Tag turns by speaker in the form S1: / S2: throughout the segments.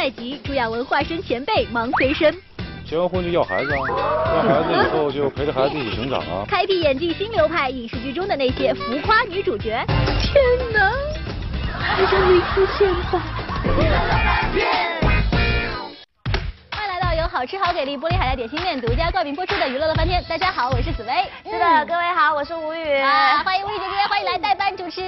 S1: 在即，朱亚文化身前辈忙随身。
S2: 结完婚就要孩子啊，要孩子以后就陪着孩子一起成长啊。
S1: 开辟演技新流派，影视剧中的那些浮夸女主角。天哪，还是你出现吧。好吃好给力，玻璃海苔点心面独家冠名播出的娱乐乐翻天。大家好，我是紫薇。
S3: 是的，各位好，我是吴宇。
S1: 啊，欢迎吴宇姐姐，欢迎来代班主持。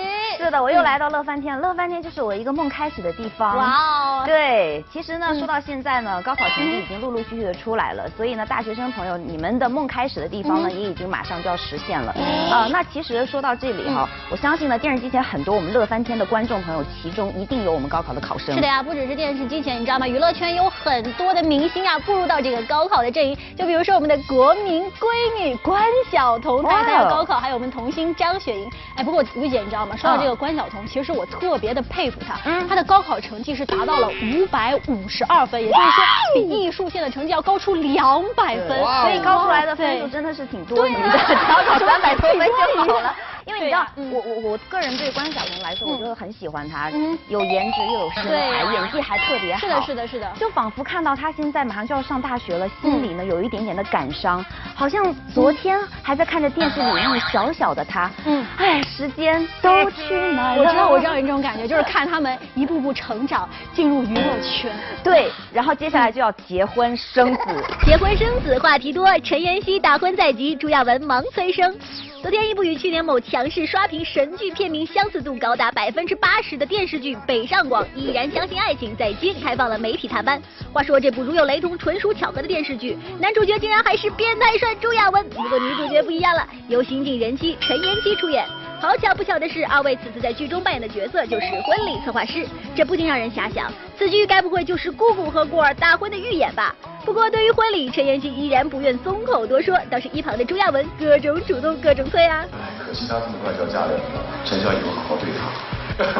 S3: 是的，我又来到乐翻天，乐翻天就是我一个梦开始的地方。哇哦。对，其实呢，说到现在呢，高考成绩已经陆陆续续的出来了，所以呢，大学生朋友，你们的梦开始的地方呢，也已经马上就要实现了。啊，那其实说到这里哈，我相信呢，电视机前很多我们乐翻天的观众朋友，其中一定有我们高考的考生。
S1: 是的呀，不只是电视机前，你知道吗？娱乐圈有很多的明星啊。步入到这个高考的阵营，就比如说我们的国民闺女关晓彤，她要高考，还有我们童星张雪迎。哎，不过吴姐你知道吗？说到这个关晓彤，其实我特别的佩服她，她的高考成绩是达到了五百五十二分，也就是说比艺术线的成绩要高出两百分，
S3: 所以高出来的分数真的是挺多余的，只要考三百多分就好了。因为你知道，我我我个人对关晓彤来说，我就很喜欢她，有颜值又有身材，演技还特别好。
S1: 是的，是的，是的。
S3: 就仿佛看到她现在马上就要上大学了，心里呢有一点点的感伤，好像昨天还在看着电视里那小小的她。嗯。哎，时间都去哪了？
S1: 我知道，我知道有这种感觉，就是看他们一步步成长，进入娱乐圈。
S3: 对，然后接下来就要结婚生子。
S1: 结婚生子话题多，陈妍希大婚在即，朱亚文忙催生。昨天一部与去年某强势刷屏神剧片名相似度高达百分之八十的电视剧《北上广依然相信爱情》在京开放了媒体探班。话说这部如有雷同、纯属巧合的电视剧，男主角竟然还是变态帅朱亚文，不过女主角不一样了，由新晋人妻陈妍希出演。好巧不巧的是，二位此次在剧中扮演的角色就是婚礼策划师，这不禁让人遐想，此剧该不会就是姑姑和过儿大婚的预演吧？不过，对于婚礼，陈妍希依然不愿松口多说，倒是一旁的朱亚文各种主动，各种催啊。
S4: 可惜他这么快就要嫁人了，陈晓以后好好对他。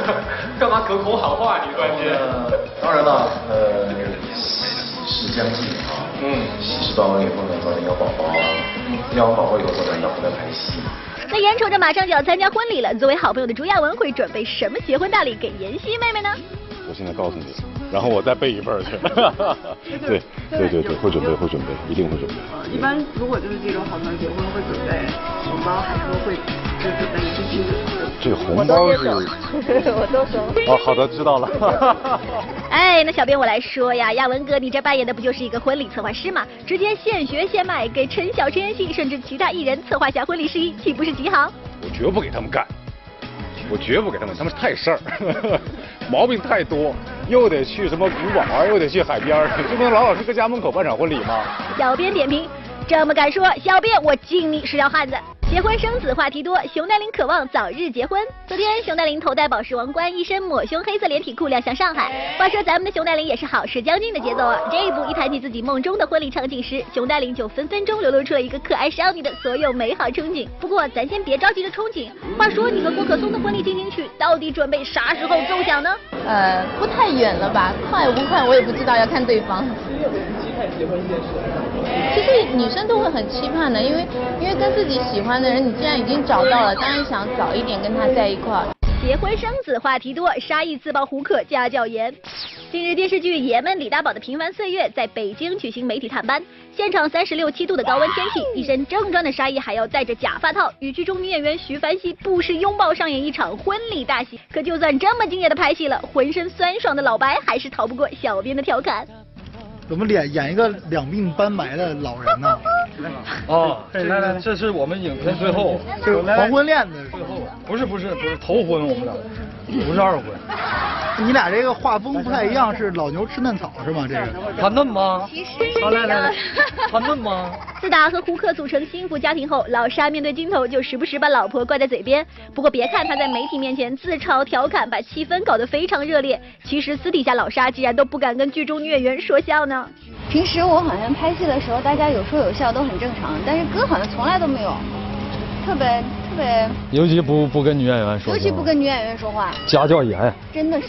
S5: 干嘛隔空喊话？你关键。
S4: 当然了，呃，喜事将近啊，嗯，喜事办完以后呢，早点要宝宝，要完宝宝以后早点要回来拍戏。
S1: 那眼瞅着马上就要参加婚礼了，作为好朋友的朱亚文会准备什么结婚大礼给妍希妹妹呢？
S2: 我现在告诉你，然后我再备一份去。对对对对，会准备会准备，一定会准备。
S6: 一般如果就是这种好朋友结婚会准备红包，还是说会就准备一金的？
S2: 这个红包是，
S3: 我都收。
S2: 哦，好的，知道了。
S1: 哎，那小编我来说呀，亚文哥，你这扮演的不就是一个婚礼策划师吗？直接现学现卖，给陈晓、陈妍希甚至其他艺人策划下婚礼事宜，岂不是极好？
S2: 我绝不给他们干。我绝不给他们，他们太事儿，毛病太多，又得去什么古堡，又得去海边，就不能老老实搁家门口办场婚礼吗？
S1: 小编点评：这么敢说，小编我敬你是条汉子。结婚生子话题多，熊黛林渴望早日结婚。昨天，熊黛林头戴宝石王冠，一身抹胸黑色连体裤亮相上海。话说咱们的熊黛林也是好事将近的节奏啊！这一步一谈起自己梦中的婚礼场景时，熊黛林就分分钟流露出了一个可爱少女的所有美好憧憬。不过咱先别着急着憧憬，话说你和郭可松的婚礼进行曲到底准备啥时候奏响呢？
S7: 呃，不太远了吧？快不快我也不知道，要看对方。其实女生都会很期盼的，因为因为跟自己喜欢的人，你既然已经找到了，当然想早一点跟他在一块儿。
S1: 结婚生子话题多，沙溢自曝胡可家教严。近日电视剧《爷们》李大宝的平凡岁月在北京举行媒体探班，现场三十六七度的高温天气，一身正装的沙溢还要戴着假发套，与剧中女演员徐凡熙不时拥抱，上演一场婚礼大戏。可就算这么敬业的拍戏了，浑身酸爽的老白还是逃不过小编的调侃。
S8: 怎么演演一个两鬓斑白的老人呢？
S5: 哦，来来，这是我们影片最后，
S8: 是黄昏恋的
S5: 最后，不是不是不是头婚，我们俩不是二婚。
S8: 你俩这个画风不太一样，是老牛吃嫩草是吗？这个
S5: 他嫩吗？好来来来，他 嫩吗？
S1: 自打和胡克组成幸福家庭后，老沙面对镜头就时不时把老婆挂在嘴边。不过别看他在媒体面前自嘲调侃，把气氛搞得非常热烈，其实私底下老沙竟然都不敢跟剧中女演员说笑呢。
S9: 平时我好像拍戏的时候，大家有说有笑都很正常，但是哥好像从来都没有，特别
S10: 尤其不不跟女演员说。
S9: 尤其不跟女演员说话。
S10: 家教严。
S9: 真的是。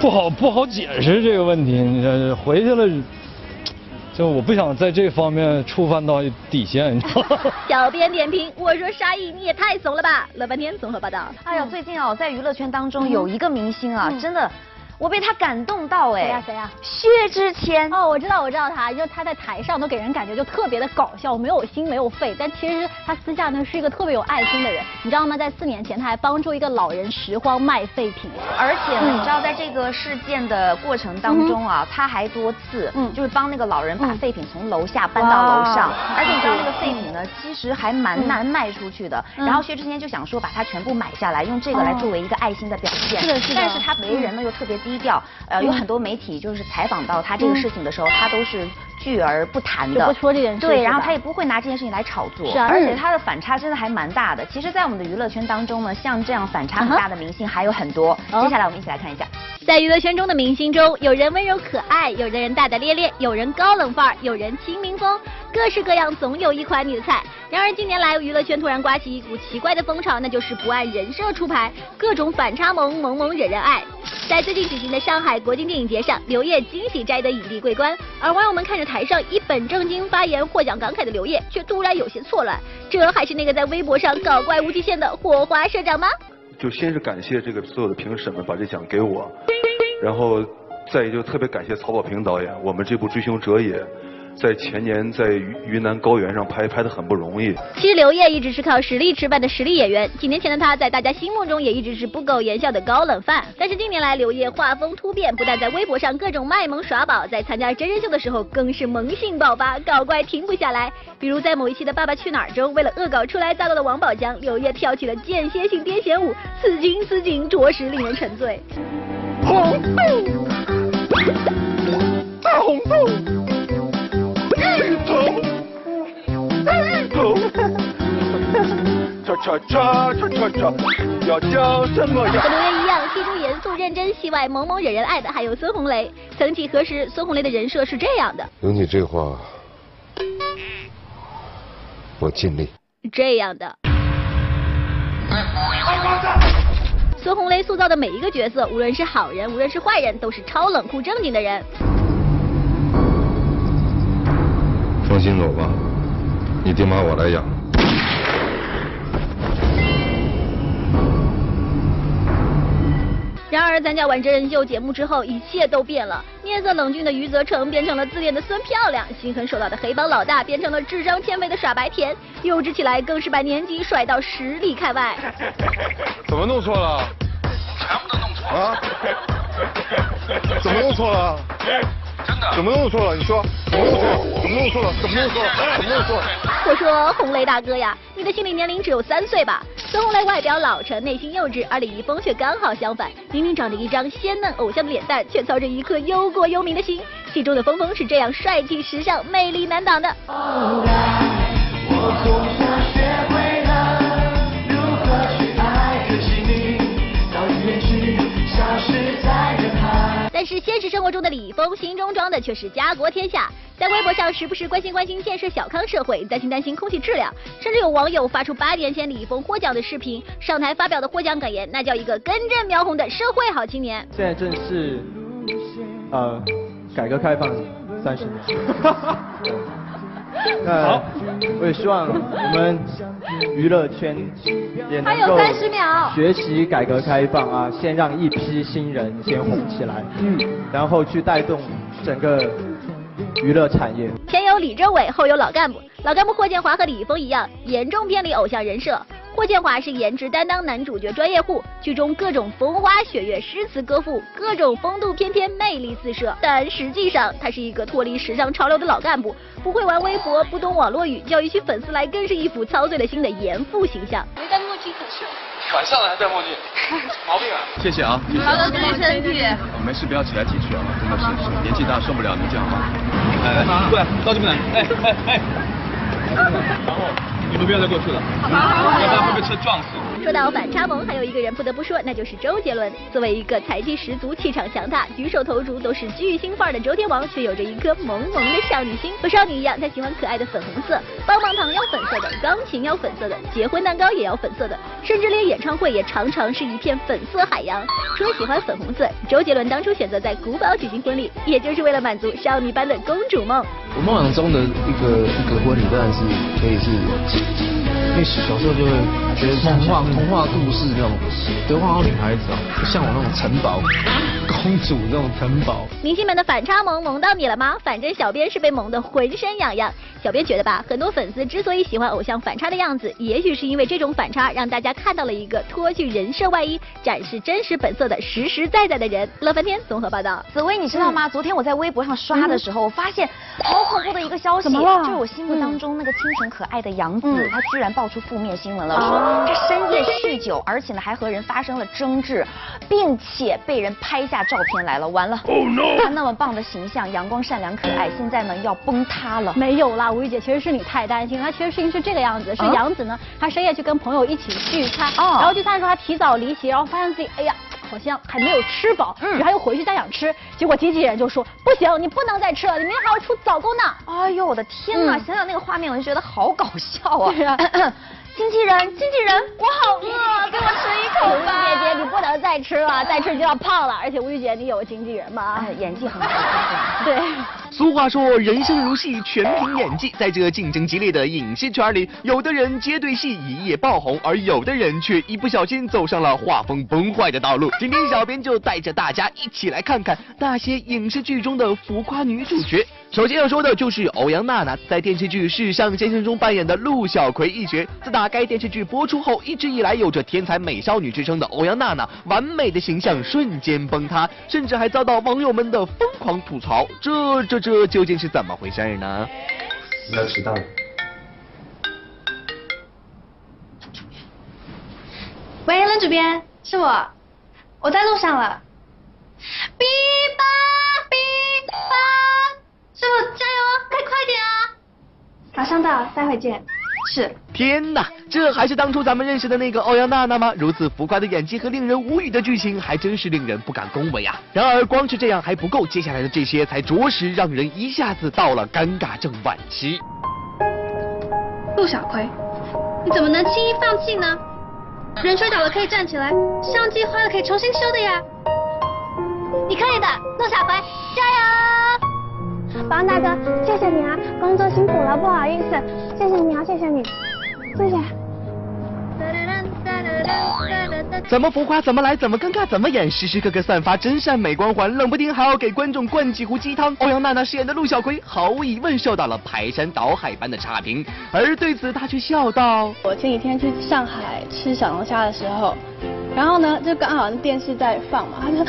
S10: 不好不好解释这个问题，你这回去了，就我不想在这方面触犯到底线，你知道吗？
S1: 小编点评：我说沙溢你也太怂了吧！乐半天综合报道。
S3: 哎呀，最近啊，在娱乐圈当中有一个明星啊，真的。我被他感动到哎。
S1: 谁呀谁呀？
S3: 薛之谦。
S1: 哦，我知道我知道他，就他在台上都给人感觉就特别的搞笑，没有心没有肺，但其实他私下呢是一个特别有爱心的人，你知道吗？在四年前他还帮助一个老人拾荒卖废品，
S3: 而且呢，你知道在这个事件的过程当中啊，他还多次嗯。就是帮那个老人把废品从楼下搬到楼上，而且你知道那个废品呢其实还蛮难卖出去的，然后薛之谦就想说把它全部买下来，用这个来作为一个爱心的表现。
S1: 是的，是的。
S3: 但是他为人呢又特别低调，呃，有很多媒体就是采访到他这个事情的时候，他都是拒而不谈的，
S1: 不说这件事。
S3: 对，然后他也不会拿这件事情来炒作。
S1: 是啊。
S3: 而且他的反差真的还蛮大的。其实，在我们的娱乐圈当中呢，像这样反差很大的明星还有很多。接下来我们一起来看一下。
S1: 在娱乐圈中的明星中，有人温柔可爱，有的人大大咧咧，有人高冷范儿，有人亲民风，各式各样，总有一款你的菜。然而近年来，娱乐圈突然刮起一股奇怪的风潮，那就是不按人设出牌，各种反差萌，萌萌惹人爱。在最近举行的上海国际电影节上，刘烨惊喜摘得影帝桂冠，而网友们看着台上一本正经发言、获奖感慨的刘烨，却突然有些错乱。这还是那个在微博上搞怪无极限的火花社长吗？
S11: 就先是感谢这个所有的评审们把这奖给我，然后再也就特别感谢曹保平导演，我们这部《追凶者也》在前年在云南高原上拍，拍的很不容易。
S1: 其实刘烨一直是靠实力吃饭的实力演员，几年前的他在大家心目中也一直是不苟言笑的高冷范。但是近年来刘烨画风突变，不但在微博上各种卖萌耍宝，在参加真人秀的时候更是萌性爆发，搞怪停不下来。比如在某一期的《爸爸去哪儿》中，为了恶搞初来乍到的王宝强，刘烨跳起了间歇性癫痫舞，此情此景着实令人沉醉。
S12: 红豆，大 红豆，叉叉叉叉叉叉，要叫什么呀？
S1: 和刘烨一样，戏中严肃认真，戏外萌萌惹人爱的还有孙红雷。曾几何时，孙红雷的人设是这样的。
S13: 有你这话。我尽力。
S1: 这样的。孙红雷塑造的每一个角色，无论是好人，无论是坏人，都是超冷酷正经的人。
S13: 放心走吧，你爹妈我来养。
S1: 然而，参加完真人秀节目之后，一切都变了。面色冷峻的余则成变成了自恋的孙漂亮，心狠手辣的黑帮老大变成了智商欠费的傻白甜，幼稚起来更是把年纪甩到十里开外。
S13: 怎么弄错了？
S12: 全部都弄错了。啊？
S13: 怎么弄错了？
S12: 真的？
S13: 怎么弄错了？你说？怎么弄错了？怎么弄错了？怎么弄错了？怎么弄错了？
S1: 我说红雷大哥呀，你的心理年龄只有三岁吧？孙红雷外表老成，内心幼稚，而李易峰却刚好相反。明明长着一张鲜嫩偶像的脸蛋，却操着一颗忧国忧民的心。戏中的峰峰是这样帅气、时尚、魅力难挡的。但是现实生活中的李易峰，心中装的却是家国天下。在微博上时不时关心关心建设小康社会，担心担心空气质量，甚至有网友发出八年前李易峰获奖的视频，上台发表的获奖感言，那叫一个根正苗红的社会好青年。
S14: 现在正是呃改革开放三十年。那我也希望我们娱乐圈也能够学习改革开放啊，先让一批新人先红起来，嗯，然后去带动整个娱乐产业。
S1: 前有李政委，后有老干部，老干部霍建华和李易峰一样，严重偏离偶像人设。霍建华是颜值担当男主角专业户，剧中各种风花雪月、诗词歌赋，各种风度翩翩、魅力四射。但实际上，他是一个脱离时尚潮流的老干部，不会玩微博，不懂网络语，叫一群粉丝来，更是一副操碎了心的严父形象。
S15: 没戴墨镜很帅，
S16: 晚上了还戴墨镜，毛病啊！谢谢啊，
S15: 好的，注意身体。
S16: 没事，不要起来提取啊，真的是年纪大受不了，你这样吗？来来，过来，到这边来，哎哎哎。然后。你们不要再过去了，要不然会被车撞死。
S1: 说到反差萌，还有一个人不得不说，那就是周杰伦。作为一个才气十足、气场强大、举手投足都是巨星范儿的周天王，却有着一颗萌萌的少女心。和少女一样，他喜欢可爱的粉红色，棒棒糖要粉色的，钢琴要粉色的，结婚蛋糕也要粉色的，甚至连演唱会也常常是一片粉色海洋。除了喜欢粉红色，周杰伦当初选择在古堡举行婚礼，也就是为了满足少女般的公主梦。
S17: 我梦想中的一个一个婚礼，当然是可以是。因为小时候就会觉得童话童话故事那种，都画好女孩子啊，像我那种城堡。
S10: 公主那种城堡。
S1: 明星们的反差萌萌到你了吗？反正小编是被萌得浑身痒痒。小编觉得吧，很多粉丝之所以喜欢偶像反差的样子，也许是因为这种反差让大家看到了一个脱去人设外衣、展示真实本色的实实在在的人。乐翻天综合报道。
S3: 紫薇，你知道吗？昨天我在微博上刷的时候，我发现好恐怖的一个消息？就是我心目当中那个清纯可爱的杨紫，她居然爆出负面新闻了，说她深夜酗酒，而且呢还和人发生了争执，并且被人拍下照片来了。完了，他那么棒的形象，阳光善良可爱，现在呢要崩塌了。
S9: 没有啦，吴玉姐，其实是你太担心了。其实事情是这个样子，是杨紫呢，她深夜去跟朋友一起聚餐，然后聚餐的时候她提早离席，然后发现自己哎呀好像还没有吃饱，然后又回去再想吃，结果经纪人就说不行，你不能再吃了，你明天还要出早工呢。
S3: 哎呦我的天哪，想想那个画面我就觉得好搞笑啊。经纪人，经纪人，我好饿，给我吃一口吧。
S9: 再吃了，再吃就要胖了。而且吴玉姐，你有个经纪人吗？
S3: 演技很好。
S9: 对。
S18: 俗话说，人生如戏，全凭演技。在这竞争激烈的影视圈里，有的人接对戏一夜爆红，而有的人却一不小心走上了画风崩坏的道路。今天小编就带着大家一起来看看那些影视剧中的浮夸女主角。首先要说的就是欧阳娜娜，在电视剧《世上先生》中扮演的陆小葵一角。自打该电视剧播出后，一直以来有着天才美少女之称的欧阳娜娜，完美的形象瞬间崩塌，甚至还遭到网友们的疯狂吐槽。这这这究竟是怎么回事呢？
S4: 你要迟到了。
S19: 喂，冷主编，是我，我在路上了。哔吧哔吧，师傅加油，快快点啊！马上到，待会见。是。
S18: 天哪，这还是当初咱们认识的那个欧阳娜娜吗？如此浮夸的演技和令人无语的剧情，还真是令人不敢恭维啊！然而光是这样还不够，接下来的这些才着实让人一下子到了尴尬症晚期。
S19: 陆小葵，你怎么能轻易放弃呢？人摔倒了可以站起来，相机坏了可以重新修的呀！你可以的，陆小葵，加油！
S9: 王大哥，谢谢你啊，工作辛苦了，不好意思，谢谢你啊，谢谢你。谢谢。
S18: 怎么浮夸怎么来，怎么尴尬怎么演，时时刻刻散发真善美光环，冷不丁还要给观众灌几壶鸡汤。欧阳娜娜饰演的陆小葵，毫无疑问受到了排山倒海般的差评，而对此她却笑道：“
S9: 我前几天去上海吃小龙虾的时候，然后呢，就刚好电视在放嘛，他说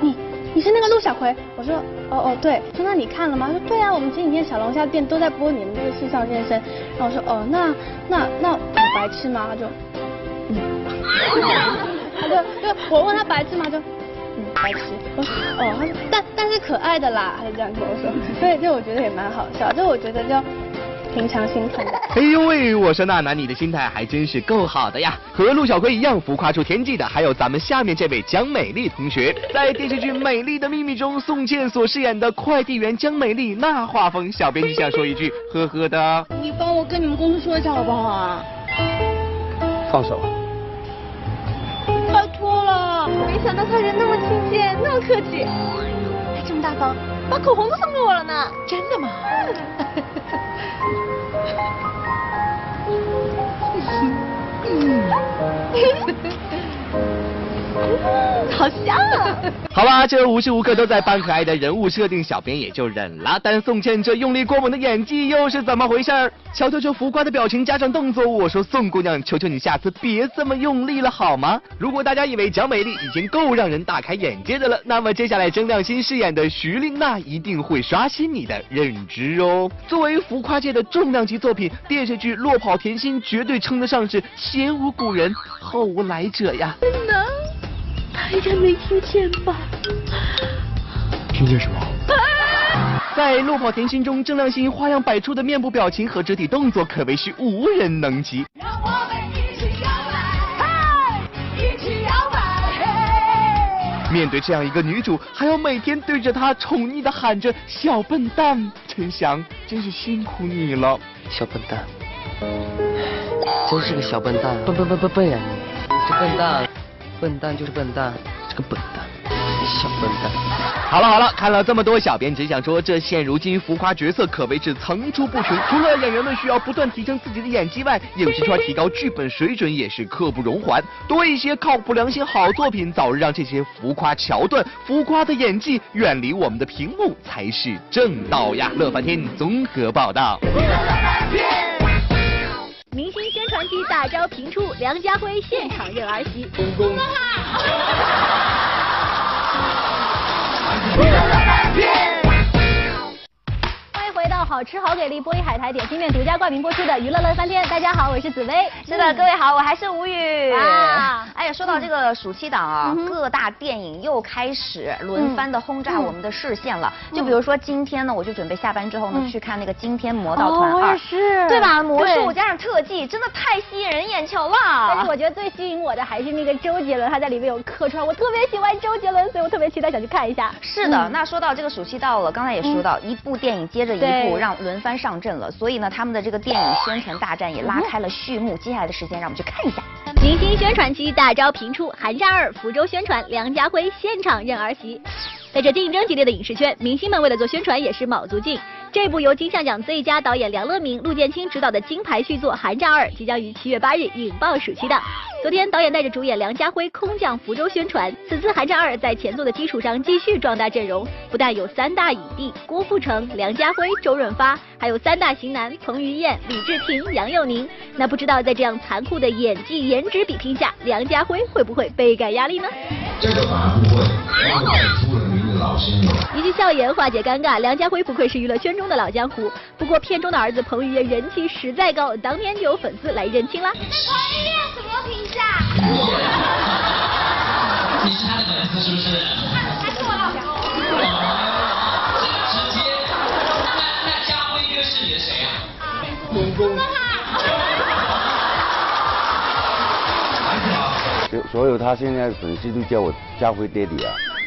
S9: 你你是那个陆小葵，我说哦哦对，说那你看了吗？他说对啊，我们前几天小龙虾店都在播你们这个世上健身，然后我说哦那那那我白痴吗？他就，他就就我问他白痴吗？就嗯白痴，哦他说但但是可爱的啦，他就这样跟我说，所以就我觉得也蛮好笑，就我觉得就。平常心看待。
S18: 哎呦喂，我说娜娜，你的心态还真是够好的呀！和陆小葵一样浮夸出天际的，还有咱们下面这位江美丽同学。在电视剧《美丽的秘密》中，宋茜所饰演的快递员江美丽，那画风，小编就想说一句，呵呵的。
S19: 你帮我跟你们公司说一下好不好啊？
S17: 放手。
S19: 没想到他人那么亲切，那么客气，还这么大方，把口红都送给我了呢。
S15: 真的吗？
S19: 好香啊！
S18: 好吧，这无时无刻都在扮可爱的人物设定，小编也就忍了。但宋茜这用力过猛的演技又是怎么回事儿？瞧瞧这浮夸的表情加上动作，我说宋姑娘，求求你下次别这么用力了好吗？如果大家以为蒋美丽已经够让人大开眼界的了，那么接下来曾亮欣饰演的徐丽娜一定会刷新你的认知哦。作为浮夸界的重量级作品，电视剧《落跑甜心》绝对称得上是前无古人后无来者呀。
S19: 真的。他应该没听见吧？
S17: 听见什么？
S18: 在《落跑甜心》中，郑亮星花样百出的面部表情和肢体动作可谓是无人能及。让我们一起摇摆，一起摇摆。面对这样一个女主，还要每天对着她宠溺的喊着“小笨蛋”，陈翔真是辛苦你了。
S17: 小笨蛋，真是个小笨蛋，笨笨笨笨笨呀你，这笨蛋。笨蛋就是笨蛋，这个笨蛋。
S18: 小笨蛋。好了好了，看了这么多，小编只想说，这现如今浮夸角色可谓是层出不穷。除了演员们需要不断提升自己的演技外，影视圈提高剧本水准也是刻不容缓。多一些靠谱良心好作品，早日让这些浮夸桥段、浮夸的演技远离我们的屏幕才是正道呀！乐翻天综合报道。
S1: 传奇大招频出，梁家辉现场认儿媳。公公吃好给力玻璃海苔点心面独家冠名播出的娱乐乐翻天，大家好，我是紫薇。
S3: 是的，各位好，我还是吴宇。啊，哎呀，说到这个暑期档啊，各大电影又开始轮番的轰炸我们的视线了。就比如说今天呢，我就准备下班之后呢去看那个《惊天魔盗团二》，
S1: 是，
S3: 对吧？魔术加上特技，真的太吸引人眼球了。
S1: 但是我觉得最吸引我的还是那个周杰伦，他在里面有客串，我特别喜欢周杰伦，所以我特别期待想去看一下。
S3: 是的，那说到这个暑期到了，刚才也说到一部电影接着一部，让轮番。上阵了，所以呢，他们的这个电影宣传大战也拉开了序幕。接下来的时间，让我们去看一下。
S1: 明星宣传期大招频出，寒战二福州宣传，梁家辉现场认儿媳。在这竞争激烈的影视圈，明星们为了做宣传也是卯足劲。这部由金像奖最佳导演梁乐明、陆建清执导的金牌续作《寒战二》即将于七月八日引爆暑期档。昨天，导演带着主演梁家辉空降福州宣传。此次《寒战二》在前作的基础上继续壮大阵容，不但有三大影帝郭富城、梁家辉、周润发，还有三大型男彭于晏、李治廷、杨佑宁。那不知道在这样残酷的演技颜值比拼下，梁家辉会不会倍感压力呢？
S20: 这个反而不会，出了名的
S1: 一句笑言化解尴尬，梁家辉不愧是娱乐圈中的老江湖。不过片中的儿子彭于晏人气实在高，当天就有粉丝来认亲啦。彭
S19: 于晏怎么评价？
S20: 你是他的粉丝是不是？
S19: 他是我老公。
S20: 直接，那那家辉哥是你的谁啊？公公。
S21: 所有他现在粉丝都叫我家辉爹地啊。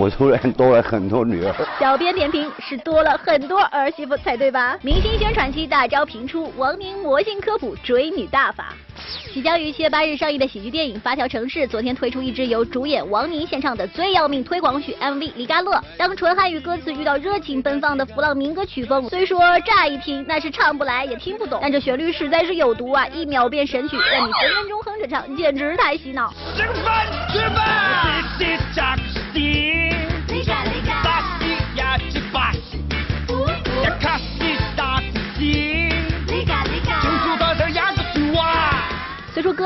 S21: 我突然多了很多女儿。
S1: 小编点评是多了很多儿媳妇才对吧？明星宣传期大招频出，王宁魔性科普追女大法。即将于七月八日上映的喜剧电影《发条城市》昨天推出一支由主演王宁献唱的最要命推广曲 MV《离嘎乐》。当纯汉语歌词遇到热情奔放的弗朗明哥曲风，虽说乍一听那是唱不来也听不懂，但这旋律实在是有毒啊！一秒变神曲，让你分分钟哼着唱，简直太洗脑。吃饭吃饭。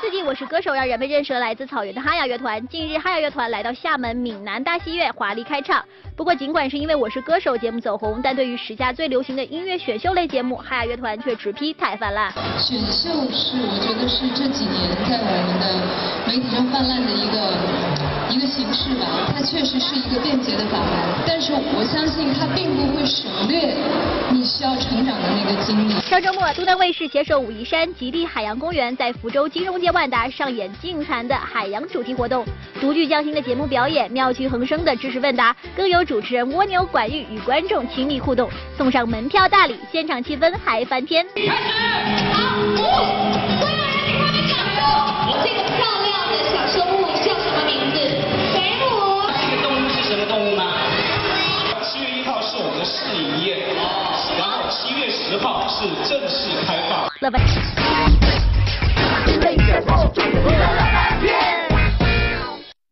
S1: 四季《我是歌手》让人们认识了来自草原的哈雅乐团。近日，哈雅乐团来到厦门闽南大戏院华丽开唱。不过，尽管是因为《我是歌手》节目走红，但对于时下最流行的音乐选秀类节目，哈雅乐团却直批太泛滥。
S22: 选秀是我觉得是这几年在我们的媒体上泛滥的一个一个形式吧。它确实是一个便捷的法门，但是我相信它并不会省略你需要成长的那个经历。
S1: 上周末，都南卫视携手武夷山极地海洋公园，在福州金融。界万达上演净坛的海洋主题活动，独具匠心的节目表演，妙趣横生的知识问答，更有主持人蜗牛管玉与观众亲密互动，送上门票大礼，现场气氛嗨翻天。开始，好，五，所有人给他们掌声。这个漂亮的小生物叫什么名字？水母。这个动物是什么动物呢？七月一号是我们的试营业，然后七月十号是正式开放。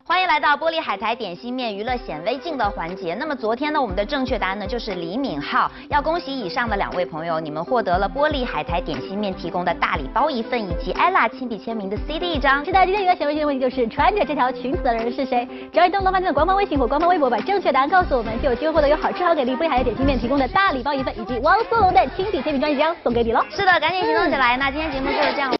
S3: 欢迎来到玻璃海苔点心面娱乐显微镜的环节。那么昨天呢，我们的正确答案呢就是李敏镐。要恭喜以上的两位朋友，你们获得了玻璃海苔点心面提供的大礼包一份，以及 ella 亲笔签名的 CD 一张。是的，今天娱乐显微镜的问题就是穿着这条裙子的人是谁？只要你登录饭店的官方微信或官方微博，把正确答案告诉我们，就有机会获得由好吃好给力玻璃海苔点心面提供的大礼包一份，以及汪苏泷的亲笔签名专辑一张送给你喽。是的，赶紧行动起来！那今天节目就是这样。